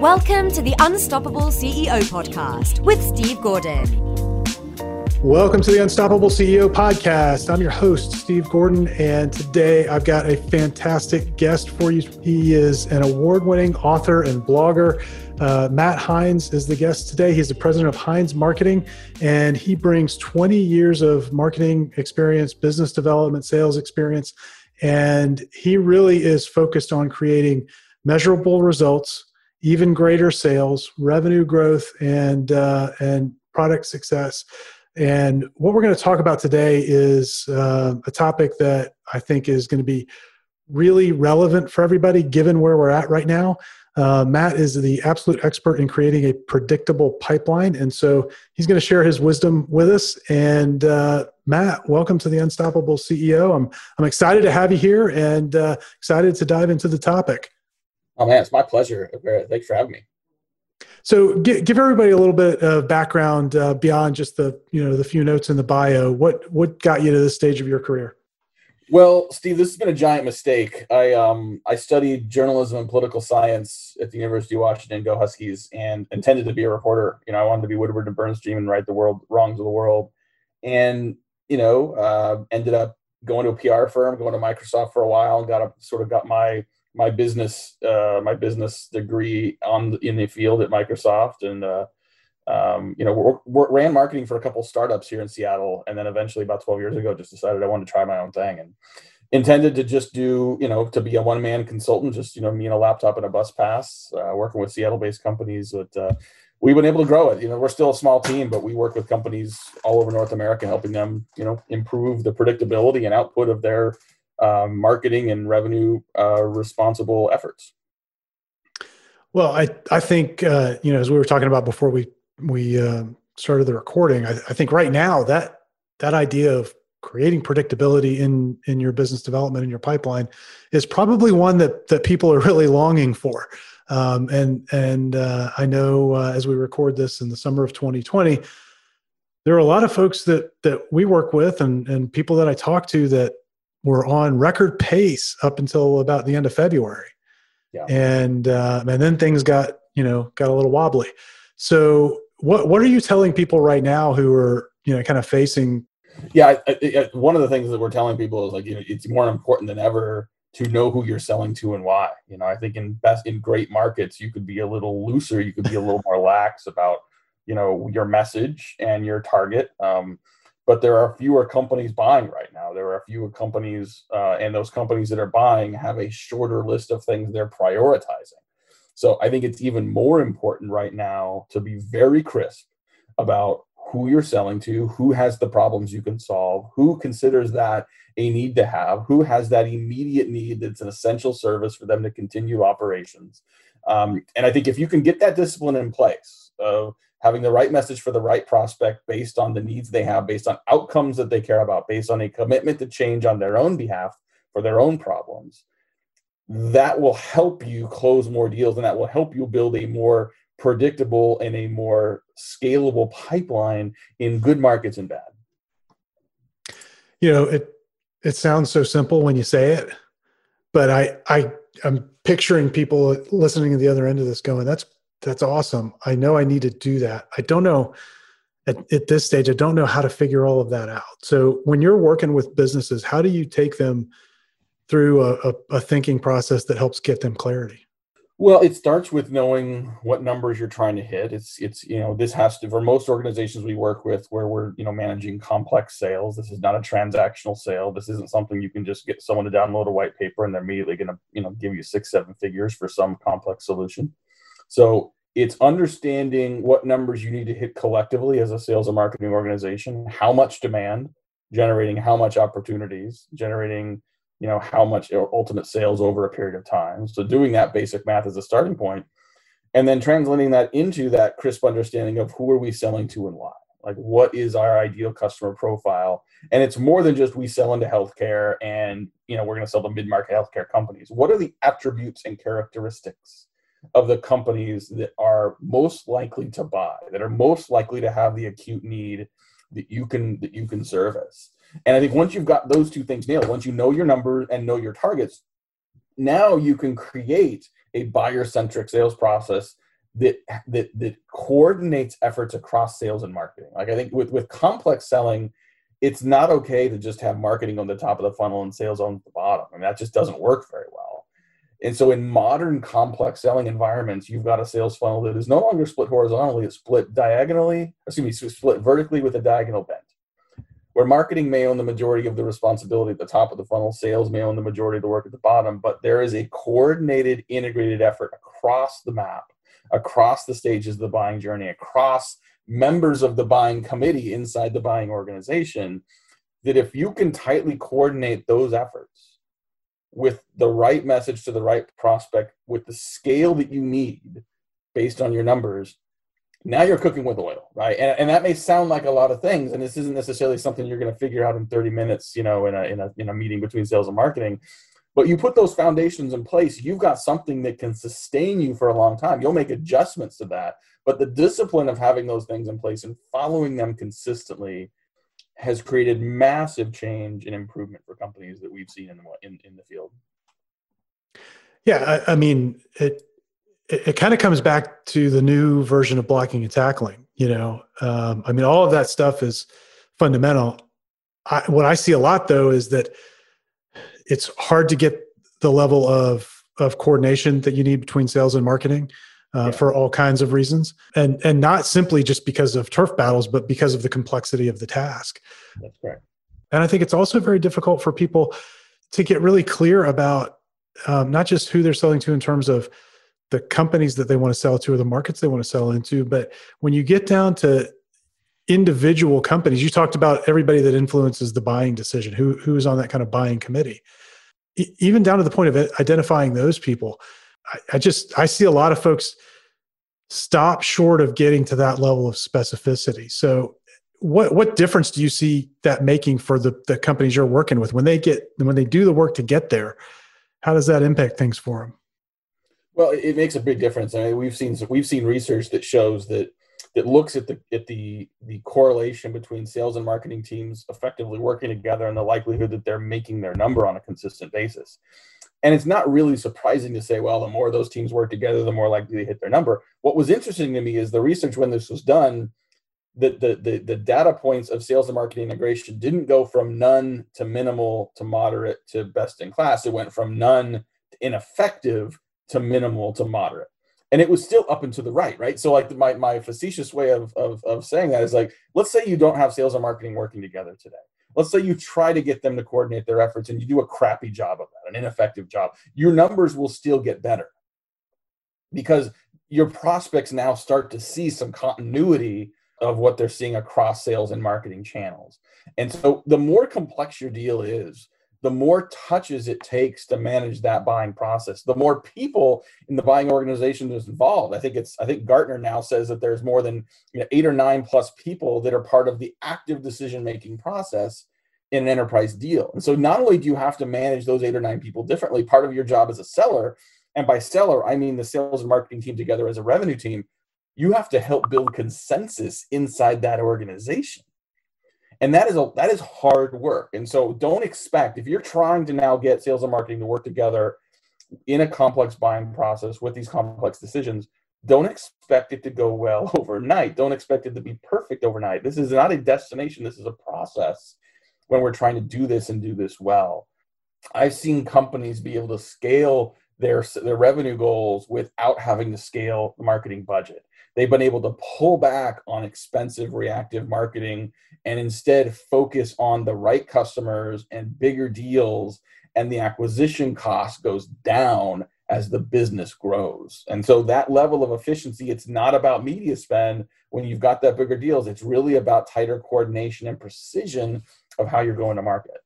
Welcome to the Unstoppable CEO podcast with Steve Gordon. Welcome to the Unstoppable CEO podcast. I'm your host, Steve Gordon, and today I've got a fantastic guest for you. He is an award winning author and blogger. Uh, Matt Heinz is the guest today. He's the president of Heinz Marketing, and he brings 20 years of marketing experience, business development, sales experience, and he really is focused on creating measurable results even greater sales, revenue growth, and uh, and product success. And what we're going to talk about today is uh, a topic that I think is going to be really relevant for everybody, given where we're at right now. Uh, Matt is the absolute expert in creating a predictable pipeline, and so he's going to share his wisdom with us. And uh, Matt, welcome to the Unstoppable CEO. I'm I'm excited to have you here, and uh, excited to dive into the topic. Oh man, it's my pleasure. Thanks for having me. So, give, give everybody a little bit of background uh, beyond just the you know the few notes in the bio. What what got you to this stage of your career? Well, Steve, this has been a giant mistake. I um I studied journalism and political science at the University of Washington, go Huskies, and intended to be a reporter. You know, I wanted to be Woodward and Bernstein and write the world wrongs of the world, and you know, uh, ended up going to a PR firm, going to Microsoft for a while, and got a sort of got my my business uh, my business degree on in the field at Microsoft. And uh, um, you know ran marketing for a couple startups here in Seattle. And then eventually about 12 years ago just decided I wanted to try my own thing and intended to just do you know to be a one man consultant just you know me and a laptop and a bus pass uh, working with Seattle based companies. But uh, we've been able to grow it. You know we're still a small team but we work with companies all over North America helping them you know improve the predictability and output of their um, marketing and revenue uh, responsible efforts. Well, I I think uh, you know as we were talking about before we we uh, started the recording, I, I think right now that that idea of creating predictability in in your business development in your pipeline is probably one that that people are really longing for. Um, and and uh, I know uh, as we record this in the summer of 2020, there are a lot of folks that that we work with and and people that I talk to that were on record pace up until about the end of February. Yeah. And uh, and then things got you know got a little wobbly. So what what are you telling people right now who are you know kind of facing? Yeah, I, I, one of the things that we're telling people is like you know it's more important than ever to know who you're selling to and why. You know, I think in best in great markets you could be a little looser, you could be a little more lax about you know your message and your target. Um, but there are fewer companies buying right now. There are fewer companies, uh, and those companies that are buying have a shorter list of things they're prioritizing. So I think it's even more important right now to be very crisp about who you're selling to, who has the problems you can solve, who considers that a need to have, who has that immediate need that's an essential service for them to continue operations. Um, and I think if you can get that discipline in place of having the right message for the right prospect based on the needs they have, based on outcomes that they care about, based on a commitment to change on their own behalf for their own problems, that will help you close more deals and that will help you build a more predictable and a more scalable pipeline in good markets and bad. You know, it it sounds so simple when you say it, but I I I'm picturing people listening to the other end of this going, that's that's awesome. I know I need to do that. I don't know at, at this stage, I don't know how to figure all of that out. So when you're working with businesses, how do you take them through a, a, a thinking process that helps get them clarity? Well, it starts with knowing what numbers you're trying to hit. It's it's you know this has to for most organizations we work with where we're you know managing complex sales. This is not a transactional sale. This isn't something you can just get someone to download a white paper and they're immediately going to you know give you six seven figures for some complex solution. So it's understanding what numbers you need to hit collectively as a sales and marketing organization, how much demand, generating how much opportunities, generating you know how much ultimate sales over a period of time. So doing that basic math as a starting point, and then translating that into that crisp understanding of who are we selling to and why. Like what is our ideal customer profile? And it's more than just we sell into healthcare and you know we're going to sell to mid-market healthcare companies. What are the attributes and characteristics of the companies that are most likely to buy, that are most likely to have the acute need that you can that you can service. And I think once you've got those two things nailed, once you know your numbers and know your targets, now you can create a buyer centric sales process that that that coordinates efforts across sales and marketing. Like I think with with complex selling, it's not okay to just have marketing on the top of the funnel and sales on the bottom. I mean that just doesn't work very well. And so in modern complex selling environments, you've got a sales funnel that is no longer split horizontally, it's split diagonally, excuse me, split vertically with a diagonal bend. Where marketing may own the majority of the responsibility at the top of the funnel, sales may own the majority of the work at the bottom, but there is a coordinated, integrated effort across the map across the stages of the buying journey, across members of the buying committee inside the buying organization, that if you can tightly coordinate those efforts with the right message to the right prospect, with the scale that you need based on your numbers, now you're cooking with oil, right? And, and that may sound like a lot of things, and this isn't necessarily something you're going to figure out in 30 minutes, you know, in a, in a, in a meeting between sales and marketing. But you put those foundations in place, you've got something that can sustain you for a long time. You'll make adjustments to that. But the discipline of having those things in place and following them consistently has created massive change and improvement for companies that we've seen in the, in, in the field. Yeah, I, I mean, it, it, it kind of comes back to the new version of blocking and tackling. You know, um, I mean, all of that stuff is fundamental. I, what I see a lot though is that it's hard to get the level of of coordination that you need between sales and marketing uh, yeah. for all kinds of reasons, and and not simply just because of turf battles, but because of the complexity of the task. That's right. And I think it's also very difficult for people to get really clear about um, not just who they're selling to in terms of the companies that they want to sell to or the markets they want to sell into, but when you get down to individual companies you talked about everybody that influences the buying decision who who's on that kind of buying committee e- even down to the point of identifying those people I, I just i see a lot of folks stop short of getting to that level of specificity. So what what difference do you see that making for the the companies you're working with? When they get when they do the work to get there how does that impact things for them well it makes a big difference. I mean we've seen we've seen research that shows that that looks at the at the the correlation between sales and marketing teams effectively working together and the likelihood that they're making their number on a consistent basis. And it's not really surprising to say, well, the more those teams work together, the more likely they hit their number. What was interesting to me is the research when this was done, the, the, the, the data points of sales and marketing integration didn't go from none to minimal to moderate to best in class. It went from none to ineffective to minimal to moderate and it was still up and to the right, right? So like my, my facetious way of, of, of saying that is like, let's say you don't have sales and marketing working together today. Let's say you try to get them to coordinate their efforts and you do a crappy job of that, an ineffective job. Your numbers will still get better because your prospects now start to see some continuity of what they're seeing across sales and marketing channels. And so the more complex your deal is, the more touches it takes to manage that buying process the more people in the buying organization is involved. I think it's i think gartner now says that there's more than you know, eight or nine plus people that are part of the active decision making process in an enterprise deal. And so not only do you have to manage those eight or nine people differently part of your job as a seller and by seller i mean the sales and marketing team together as a revenue team you have to help build consensus inside that organization and that is a that is hard work. And so don't expect if you're trying to now get sales and marketing to work together in a complex buying process with these complex decisions don't expect it to go well overnight. Don't expect it to be perfect overnight. This is not a destination. This is a process when we're trying to do this and do this well. I've seen companies be able to scale their their revenue goals without having to scale the marketing budget they've been able to pull back on expensive reactive marketing and instead focus on the right customers and bigger deals and the acquisition cost goes down as the business grows. And so that level of efficiency it's not about media spend. When you've got that bigger deals it's really about tighter coordination and precision of how you're going to market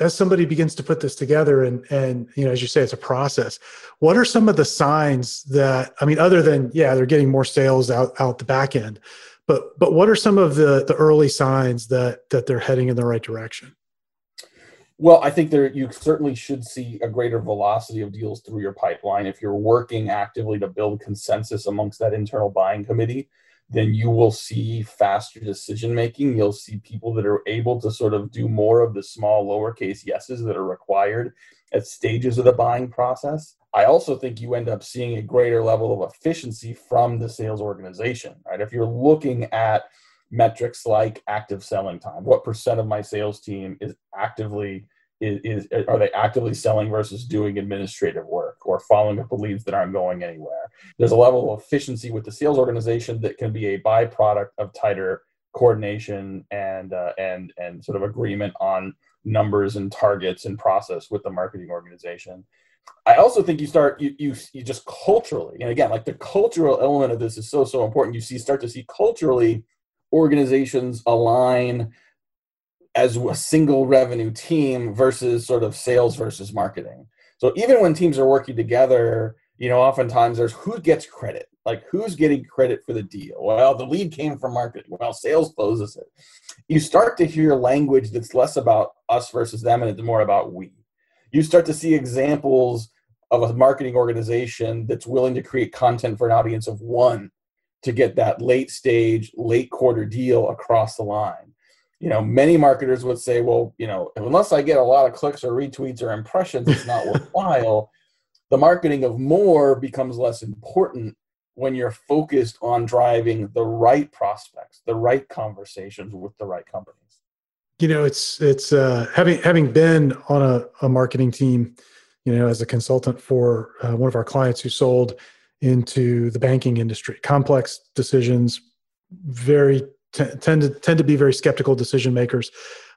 as somebody begins to put this together and and you know as you say it's a process what are some of the signs that i mean other than yeah they're getting more sales out out the back end but but what are some of the the early signs that that they're heading in the right direction? Well i think there you certainly should see a greater velocity of deals through your pipeline if you're working actively to build consensus amongst that internal buying committee then you will see faster decision making. You'll see people that are able to sort of do more of the small lowercase yeses that are required at stages of the buying process. I also think you end up seeing a greater level of efficiency from the sales organization, right? If you're looking at metrics like active selling time, what percent of my sales team is actively is, is, are they actively selling versus doing administrative work or following up with leads that aren't going anywhere? There's a level of efficiency with the sales organization that can be a byproduct of tighter coordination and uh, and and sort of agreement on numbers and targets and process with the marketing organization. I also think you start you, you you just culturally and again like the cultural element of this is so so important. You see start to see culturally organizations align as a single revenue team versus sort of sales versus marketing. So even when teams are working together, you know, oftentimes there's who gets credit. Like who's getting credit for the deal? Well, the lead came from marketing. Well, sales closes it. You start to hear language that's less about us versus them and it's more about we. You start to see examples of a marketing organization that's willing to create content for an audience of one to get that late stage, late quarter deal across the line you know, many marketers would say, well, you know, unless I get a lot of clicks or retweets or impressions, it's not worthwhile. The marketing of more becomes less important when you're focused on driving the right prospects, the right conversations with the right companies. You know, it's it's uh, having having been on a, a marketing team, you know, as a consultant for uh, one of our clients who sold into the banking industry, complex decisions, very t- tend to tend to be very skeptical decision makers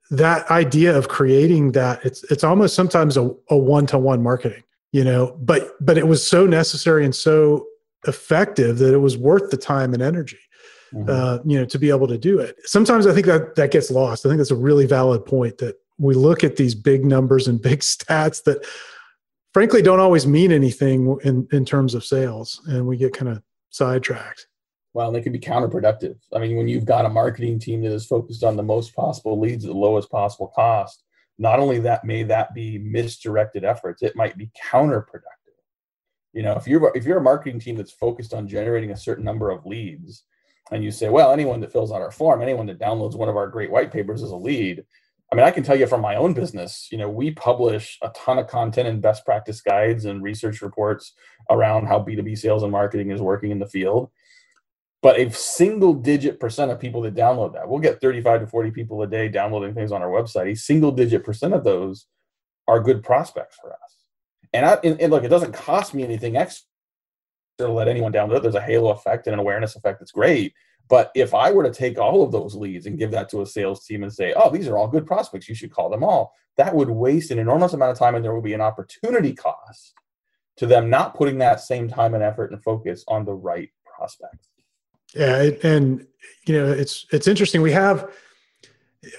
that idea of creating that it's it's almost sometimes a, a one-to-one marketing you know but but it was so necessary and so effective that it was worth the time and energy mm-hmm. uh, you know to be able to do it. Sometimes i think that that gets lost. I think that's a really valid point that we look at these big numbers and big stats that frankly don't always mean anything in in terms of sales and we get kind of sidetracked well, they can be counterproductive. I mean, when you've got a marketing team that is focused on the most possible leads at the lowest possible cost, not only that may that be misdirected efforts, it might be counterproductive. You know, if you're if you're a marketing team that's focused on generating a certain number of leads, and you say, well, anyone that fills out our form, anyone that downloads one of our great white papers is a lead. I mean, I can tell you from my own business, you know, we publish a ton of content and best practice guides and research reports around how B2B sales and marketing is working in the field but a single digit percent of people that download that we'll get 35 to 40 people a day downloading things on our website. A single digit percent of those are good prospects for us. And i and, and look it doesn't cost me anything extra to let anyone download there's a halo effect and an awareness effect that's great. But if i were to take all of those leads and give that to a sales team and say oh these are all good prospects. You should call them all that would waste an enormous amount of time and there will be an opportunity cost to them not putting that same time and effort and focus on the right prospects yeah, and you know it's it's interesting. We have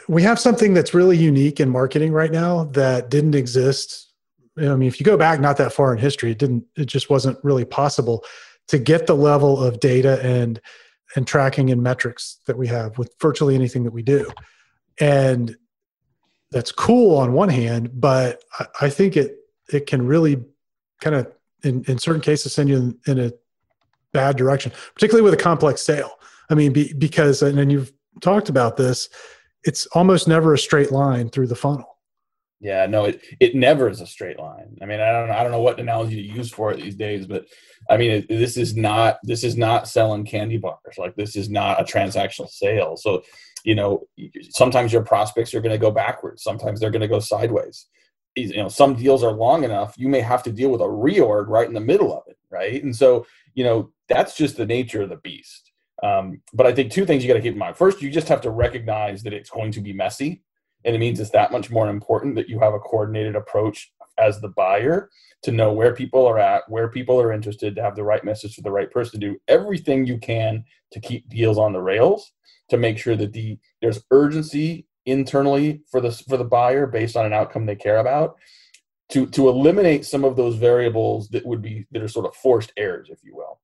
we have something that's really unique in marketing right now that didn't exist. I mean, if you go back not that far in history, it didn't. It just wasn't really possible to get the level of data and and tracking and metrics that we have with virtually anything that we do. And that's cool on one hand, but I, I think it it can really kind of in, in certain cases send you in a bad direction, particularly with a complex sale. I mean, be, because, and then you've talked about this, it's almost never a straight line through the funnel. Yeah, no, it, it never is a straight line. I mean, I don't I don't know what analogy to use for it these days, but I mean, it, this is not this is not selling candy bars. Like this is not a transactional sale. So, you know, sometimes your prospects are going to go backwards. Sometimes they're going to go sideways. You know, some deals are long enough. You may have to deal with a reorg right in the middle of it, right? And so, you know, that's just the nature of the beast. Um, but I think two things you got to keep in mind. First, you just have to recognize that it's going to be messy, and it means it's that much more important that you have a coordinated approach as the buyer to know where people are at, where people are interested, to have the right message for the right person, to do everything you can to keep deals on the rails, to make sure that the there's urgency internally for the for the buyer based on an outcome they care about, to to eliminate some of those variables that would be that are sort of forced errors, if you will.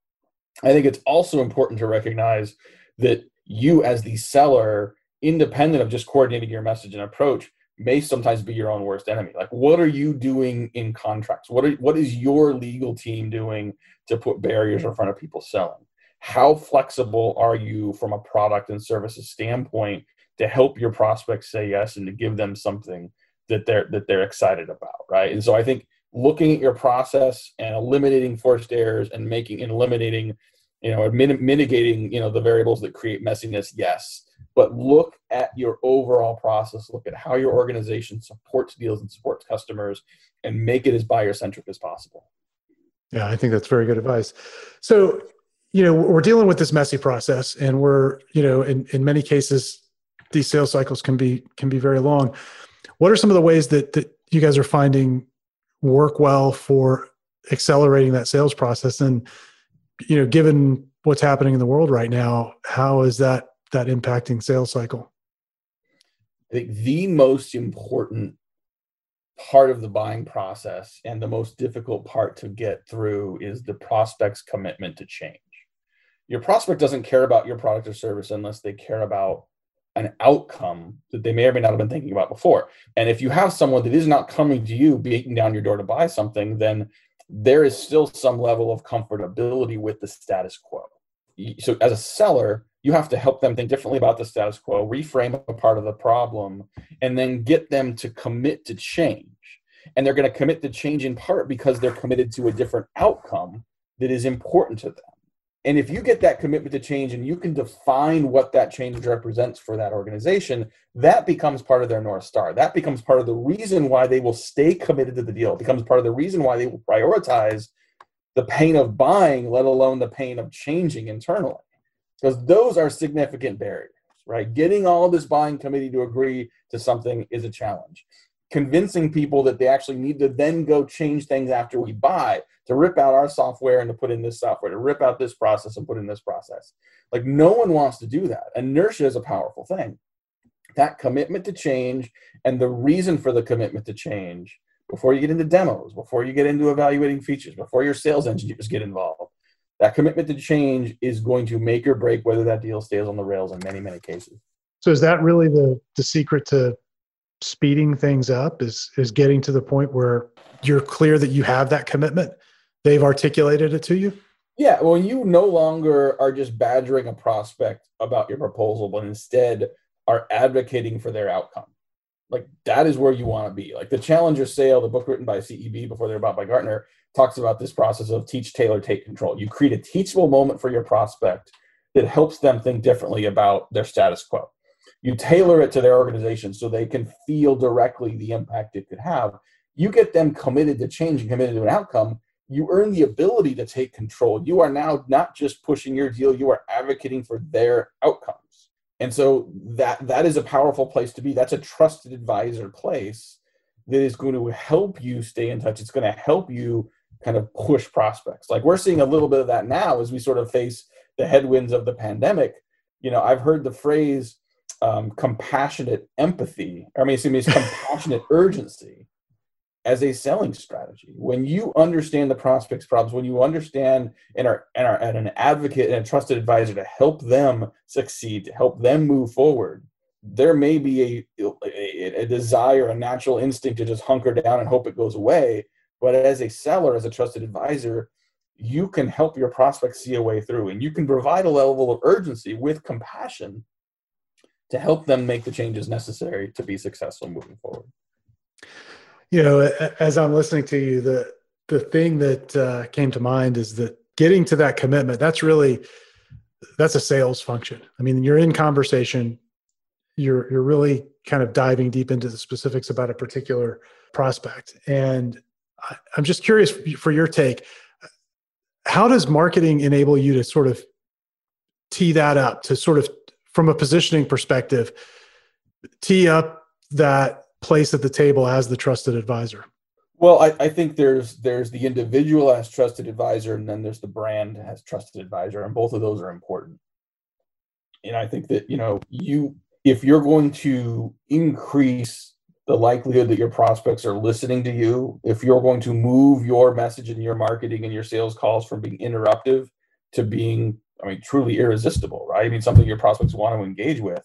I think it's also important to recognize that you, as the seller, independent of just coordinating your message and approach, may sometimes be your own worst enemy. Like, what are you doing in contracts? What are, what is your legal team doing to put barriers in front of people selling? How flexible are you from a product and services standpoint to help your prospects say yes and to give them something that they're that they're excited about, right? And so I think looking at your process and eliminating forced errors and making and eliminating, you know, mitigating, you know, the variables that create messiness, yes. But look at your overall process. Look at how your organization supports deals and supports customers, and make it as buyer centric as possible. Yeah, I think that's very good advice. So, you know, we're dealing with this messy process, and we're, you know, in in many cases, these sales cycles can be can be very long. What are some of the ways that that you guys are finding work well for accelerating that sales process? And you know, given what's happening in the world right now, how is that that impacting sales cycle? I think the most important part of the buying process and the most difficult part to get through is the prospect's commitment to change. Your prospect doesn't care about your product or service unless they care about an outcome that they may or may not have been thinking about before. And if you have someone that is not coming to you, beating down your door to buy something, then there is still some level of comfortability with the status quo. So, as a seller, you have to help them think differently about the status quo, reframe a part of the problem, and then get them to commit to change. And they're going to commit to change in part because they're committed to a different outcome that is important to them. And if you get that commitment to change and you can define what that change represents for that organization, that becomes part of their North Star. That becomes part of the reason why they will stay committed to the deal. It becomes part of the reason why they will prioritize the pain of buying, let alone the pain of changing internally because those are significant barriers, right? Getting all this buying committee to agree to something is a challenge. Convincing people that they actually need to then go change things after we buy to rip out our software and to put in this software, to rip out this process and put in this process. Like, no one wants to do that. Inertia is a powerful thing. That commitment to change and the reason for the commitment to change before you get into demos, before you get into evaluating features, before your sales engineers get involved, that commitment to change is going to make or break whether that deal stays on the rails in many many cases so is that really the the secret to speeding things up is is getting to the point where you're clear that you have that commitment they've articulated it to you yeah well you no longer are just badgering a prospect about your proposal but instead are advocating for their outcome like that is where you want to be like the challenger sale the book written by ceb before they're bought by gartner talks about this process of teach, tailor, take control. You create a teachable moment for your prospect that helps them think differently about their status quo. You tailor it to their organization so they can feel directly the impact it could have. You get them committed to change and committed to an outcome. You earn the ability to take control. You are now not just pushing your deal, you are advocating for their outcomes. And so that that is a powerful place to be. That's a trusted advisor place that is going to help you stay in touch. It's going to help you kind of push prospects. Like we're seeing a little bit of that now as we sort of face the headwinds of the pandemic. You know, I've heard the phrase um, compassionate empathy, I mean, excuse me, compassionate urgency as a selling strategy. When you understand the prospect's problems, when you understand and are, and are and an advocate and a trusted advisor to help them succeed, to help them move forward, there may be a, a, a desire, a natural instinct to just hunker down and hope it goes away. But as a seller, as a trusted advisor, you can help your prospects see a way through and you can provide a level of urgency with compassion to help them make the changes necessary to be successful moving forward. You know, as I'm listening to you, the the thing that uh, came to mind is that getting to that commitment. That's really that's a sales function. I mean, you're in conversation. You're you're really kind of diving deep into the specifics about a particular prospect, and I'm just curious for your take. How does marketing enable you to sort of tee that up to sort of from a positioning perspective, tee up that place at the table as the trusted advisor? Well, I, I, think there's there's the individual as trusted advisor, and then there's the brand as trusted advisor, and both of those are important. And I think that you know you if you're going to increase the likelihood that your prospects are listening to you, if you're going to move your message and your marketing and your sales calls from being interruptive to being, I mean, truly irresistible, right? I mean, something your prospects want to engage with,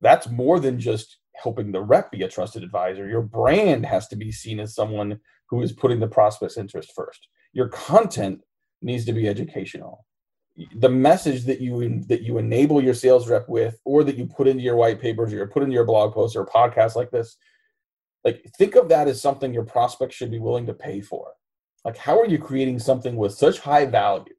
that's more than just helping the rep be a trusted advisor. Your brand has to be seen as someone who is putting the prospect's interest first. Your content needs to be educational. The message that you that you enable your sales rep with, or that you put into your white papers, or you put into your blog posts or a podcast like this, like think of that as something your prospects should be willing to pay for like how are you creating something with such high value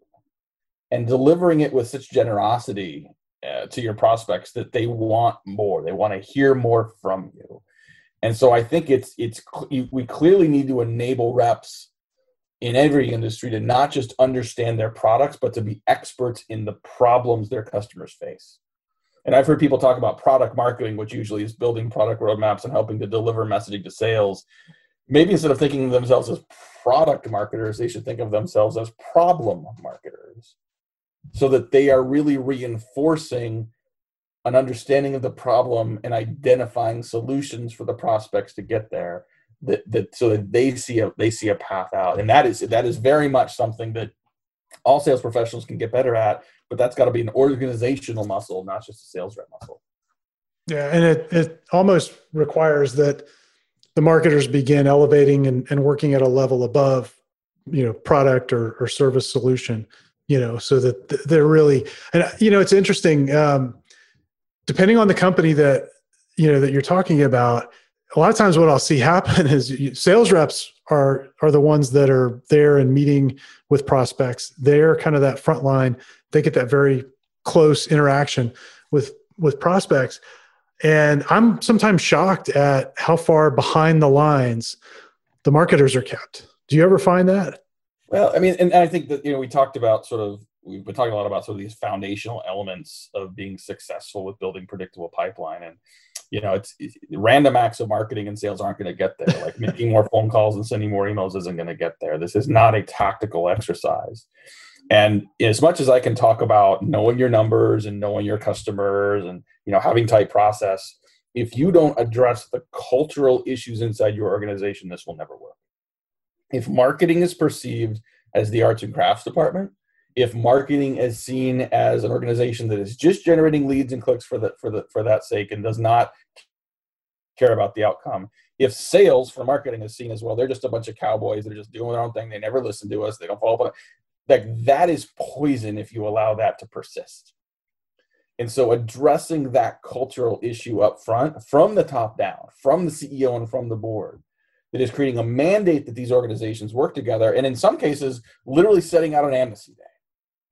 and delivering it with such generosity uh, to your prospects that they want more. They want to hear more from you. And so i think it's it's we clearly need to enable reps in every industry to not just understand their products but to be experts in the problems their customers face. And I've heard people talk about product marketing, which usually is building product roadmaps and helping to deliver messaging to sales. Maybe instead of thinking of themselves as product marketers, they should think of themselves as problem marketers so that they are really reinforcing an understanding of the problem and identifying solutions for the prospects to get there that, that so that they see a they see a path out and that is that is very much something that all sales professionals can get better at but that's got to be an organizational muscle, not just a sales rep muscle. Yeah, and it it almost requires that the marketers begin elevating and, and working at a level above, you know, product or, or service solution, you know, so that they're really and you know it's interesting. Um, depending on the company that you know that you're talking about, a lot of times what I'll see happen is sales reps are are the ones that are there and meeting with prospects. They're kind of that front line they get that very close interaction with with prospects and i'm sometimes shocked at how far behind the lines the marketers are kept do you ever find that well i mean and i think that you know we talked about sort of we've been talking a lot about sort of these foundational elements of being successful with building predictable pipeline. And you know it's, it's random acts of marketing and sales aren't going to get there. Like making more phone calls and sending more emails isn't going to get there. This is not a tactical exercise. And as much as i can talk about knowing your numbers and knowing your customers and you know having tight process if you don't address the cultural issues inside your organization this will never work if marketing is perceived as the arts and crafts department if marketing is seen as an organization that is just generating leads and clicks for the for the for that sake and does not care about the outcome if sales for marketing is seen as well they're just a bunch of cowboys that are just doing their own thing they never listen to us they don't follow up like that is poison if you allow that to persist. And so addressing that cultural issue up front from the top down from the ceo and from the board that is creating a mandate that these organizations work together and in some cases literally setting out an amnesty day.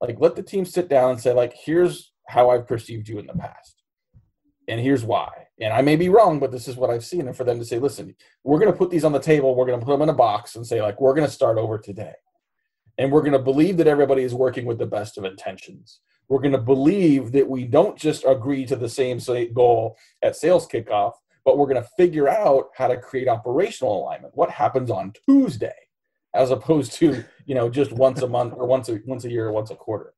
Like let the team sit down and say like here's how i've perceived you in the past and here's why. And i may be wrong but this is what i've seen. And for them to say listen we're going to put these on the table we're going to put them in a box and say like we're going to start over today. And we're going to believe that everybody is working with the best of intentions. We're going to believe that we don't just agree to the same goal at sales kickoff, but we're going to figure out how to create operational alignment. What happens on Tuesday, as opposed to you know just once a month or once a once a year or once a quarter.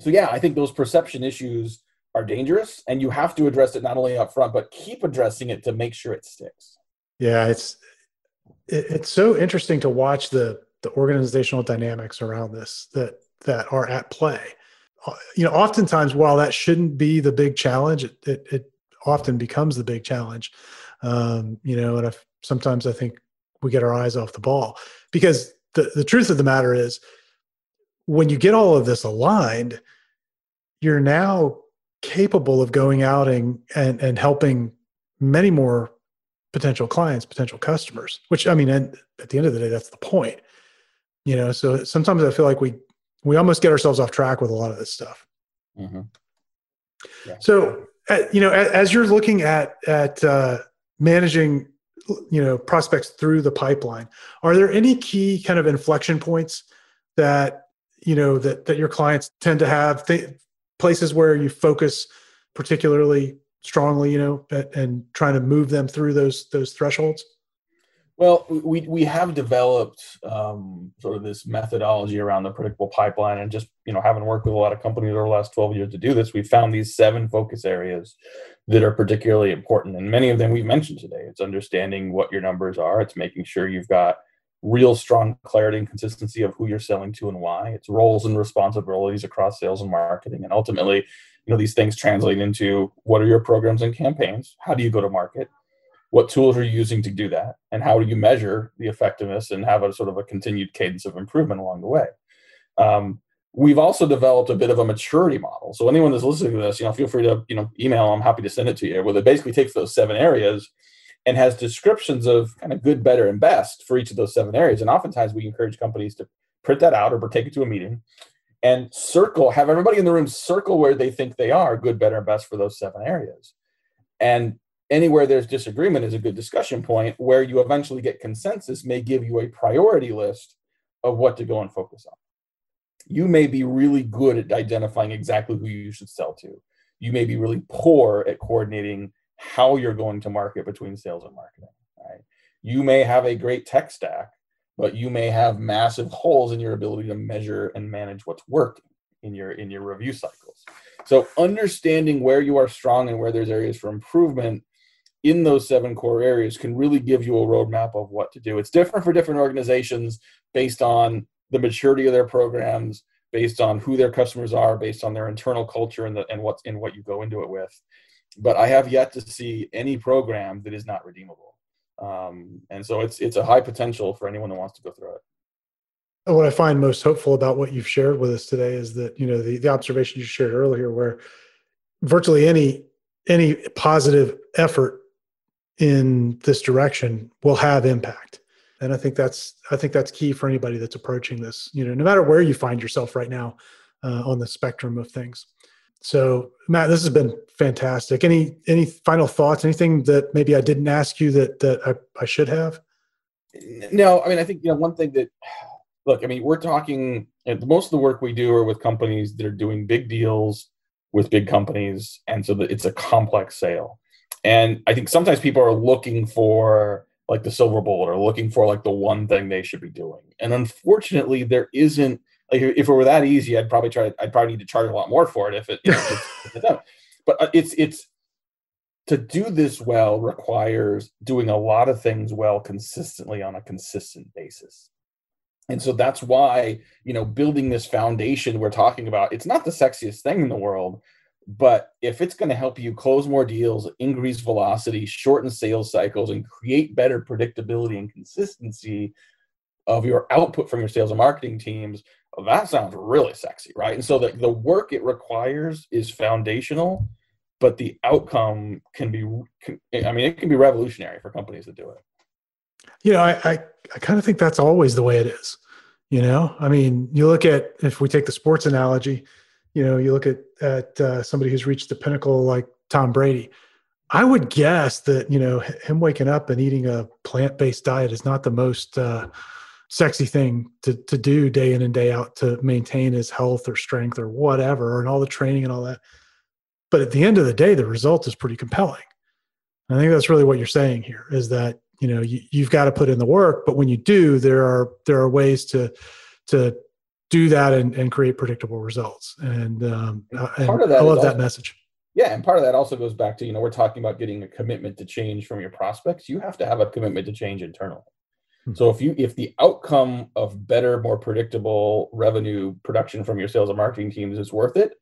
So yeah, I think those perception issues are dangerous, and you have to address it not only up front, but keep addressing it to make sure it sticks. Yeah, it's it's so interesting to watch the the organizational dynamics around this that that are at play uh, you know oftentimes while that shouldn't be the big challenge it, it, it often becomes the big challenge um, you know and if, sometimes i think we get our eyes off the ball because the, the truth of the matter is when you get all of this aligned you're now capable of going out and, and, and helping many more potential clients potential customers which i mean and at the end of the day that's the point you know so sometimes i feel like we we almost get ourselves off track with a lot of this stuff mm-hmm. yeah. so you know as, you're looking at at uh, managing you know prospects through the pipeline are there any key kind of inflection points that you know that that your clients tend to have th- places where you focus particularly strongly you know and trying to move them through those those thresholds well, we we have developed um, sort of this methodology around the predictable pipeline, and just you know, having worked with a lot of companies over the last twelve years to do this, we found these seven focus areas that are particularly important, and many of them we've mentioned today. It's understanding what your numbers are. It's making sure you've got real strong clarity and consistency of who you're selling to and why. It's roles and responsibilities across sales and marketing, and ultimately, you know, these things translate into what are your programs and campaigns? How do you go to market? What tools are you using to do that and how do you measure the effectiveness and have a sort of a continued cadence of improvement along the way um, we've also developed a bit of a maturity model so anyone that's listening to this you know feel free to you know email i'm happy to send it to you where it basically takes those seven areas and has descriptions of kind of good, better, and best for each of those seven areas. And oftentimes we encourage companies to print that out or take it to a meeting and circle, have everybody in the room circle where they think they are good, better, and best for those seven areas. And anywhere there's disagreement is a good discussion point where you eventually get consensus may give you a priority list of what to go and focus on. You may be really good at identifying exactly who you should sell to. You may be really poor at coordinating how you're going to market between sales and marketing. Right? You may have a great tech stack, but you may have massive holes in your ability to measure and manage what's working in your in your review cycles. So understanding where you are strong and where there's areas for improvement in those seven core areas can really give you a roadmap of what to do. It's different for different organizations based on the maturity of their programs, based on who their customers are, based on their internal culture and, the, and what's in what you go into it with. But I have yet to see any program that is not redeemable. Um, and so it's it's a high potential for anyone that wants to go through it. What I find most hopeful about what you've shared with us today is that you know the, the observation you shared earlier, where virtually any any positive effort in this direction will have impact. And i think that's i think that's key for anybody that's approaching this you know no matter where you find yourself right now uh, on the spectrum of things. So matt this has been fantastic. Any any final thoughts? Anything that maybe i didn't ask you that that i, I should have? No i mean i think you know one thing that look i mean we're talking most of the work we do are with companies that are doing big deals with big companies. And so it's a complex sale and I think sometimes people are looking for like the silver bullet or looking for like the one thing they should be doing. And unfortunately, there isn't. Like if it were that easy, I'd probably try. I'd probably need to charge a lot more for it if it. You know, it's, but uh, it's it's to do this well requires doing a lot of things well consistently on a consistent basis and so that's why you know building this foundation we're talking about it's not the sexiest thing in the world but if it's going to help you close more deals, increase velocity, shorten sales cycles, and create better predictability and consistency of your output from your sales and marketing teams, that sounds really sexy, right? And so the, the work it requires is foundational, but the outcome can be, can, I mean, it can be revolutionary for companies that do it. You know, I, I, I kind of think that's always the way it is. You know, I mean, you look at, if we take the sports analogy, you know, you look at at uh, somebody who's reached the pinnacle like Tom Brady. I would guess that you know him waking up and eating a plant based diet is not the most uh, sexy thing to to do day in and day out to maintain his health or strength or whatever, and all the training and all that. But at the end of the day, the result is pretty compelling. I think that's really what you're saying here is that you know you, you've got to put in the work, but when you do, there are there are ways to to do that and, and create predictable results. And, um, and part of that I love that message. Yeah, and part of that also goes back to you know we're talking about getting a commitment to change from your prospects. You have to have a commitment to change internally. Hmm. So if you if the outcome of better, more predictable revenue production from your sales and marketing teams is worth it,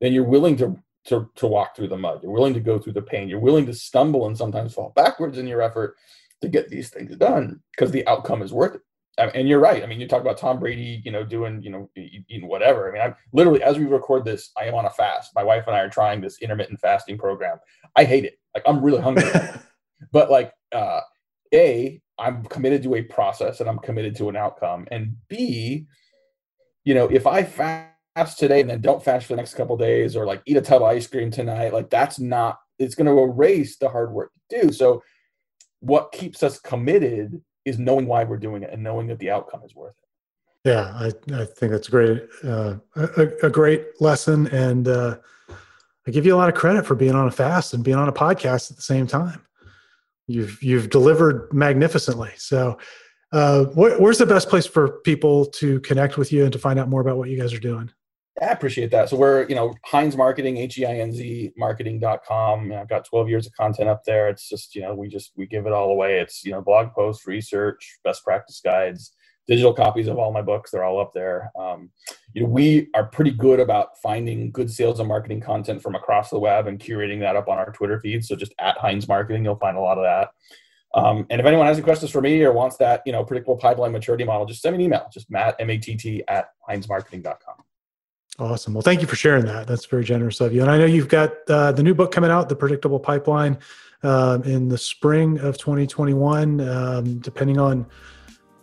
then you're willing to to to walk through the mud. You're willing to go through the pain. You're willing to stumble and sometimes fall backwards in your effort to get these things done because the outcome is worth it and you're right. I mean, you talk about Tom Brady, you know, doing, you know, eating whatever. I mean, I'm literally as we record this, I am on a fast. My wife and I are trying this intermittent fasting program. I hate it. Like I'm really hungry, but like, uh, a, I'm committed to a process and I'm committed to an outcome. And B, you know, if I fast today and then don't fast for the next couple days, or like eat a tub of ice cream tonight, like that's not. It's going to erase the hard work to do. So, what keeps us committed is knowing why we're doing it and knowing that the outcome is worth it. Yeah, I, I think that's great, uh, a, a, great lesson, and uh, I give you a lot of credit for being on a fast and being on a podcast at the same time. You've you've delivered magnificently. So, uh, wh- where's the best place for people to connect with you and to find out more about what you guys are doing? I appreciate that. So we're, you know, Heinz Marketing, H-E-I-N-Z marketing.com. I've got 12 years of content up there. It's just, you know, we just, we give it all away. It's, you know, blog posts, research, best practice guides, digital copies of all my books. They're all up there. Um, you know, we are pretty good about finding good sales and marketing content from across the web and curating that up on our Twitter feed. So just at Heinz Marketing, you'll find a lot of that. Um, and if anyone has any questions for me or wants that, you know, predictable pipeline maturity model, just send me an email. Just matt, M-A-T-T at heinzmarketing.com. Awesome. Well, thank you for sharing that. That's very generous of you. And I know you've got uh, the new book coming out, The Predictable Pipeline, um, in the spring of 2021. Um, depending on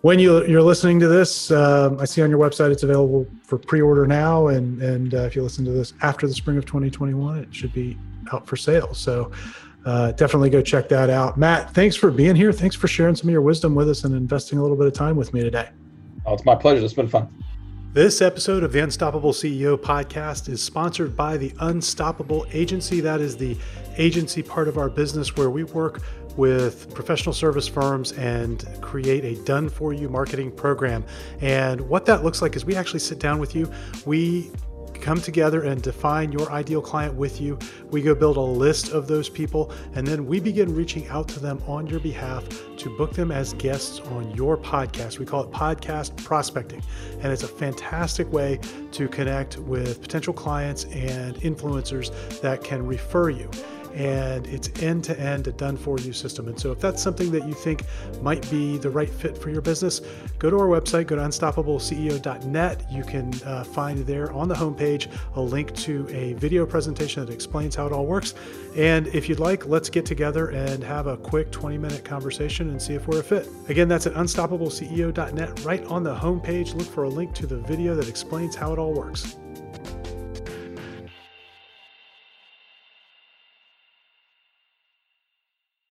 when you, you're listening to this, um, I see on your website it's available for pre-order now, and and uh, if you listen to this after the spring of 2021, it should be out for sale. So uh, definitely go check that out. Matt, thanks for being here. Thanks for sharing some of your wisdom with us and investing a little bit of time with me today. Oh, it's my pleasure. It's been fun. This episode of the Unstoppable CEO podcast is sponsored by the Unstoppable Agency. That is the agency part of our business where we work with professional service firms and create a done for you marketing program. And what that looks like is we actually sit down with you. We come together and define your ideal client with you. We go build a list of those people, and then we begin reaching out to them on your behalf to book them as guests on your podcast. We call it podcast prospecting, and it's a fantastic way to connect with potential clients and influencers that can refer you and it's end to end a done for you system. And so, if that's something that you think might be the right fit for your business, go to our website, go to unstoppableceo.net. You can uh, find there on the homepage a link to a video presentation that explains how it all works. And if you'd like, let's get together and have a quick 20 minute conversation and see if we're a fit. Again, that's at unstoppableceo.net. Right on the homepage, look for a link to the video that explains how it all works.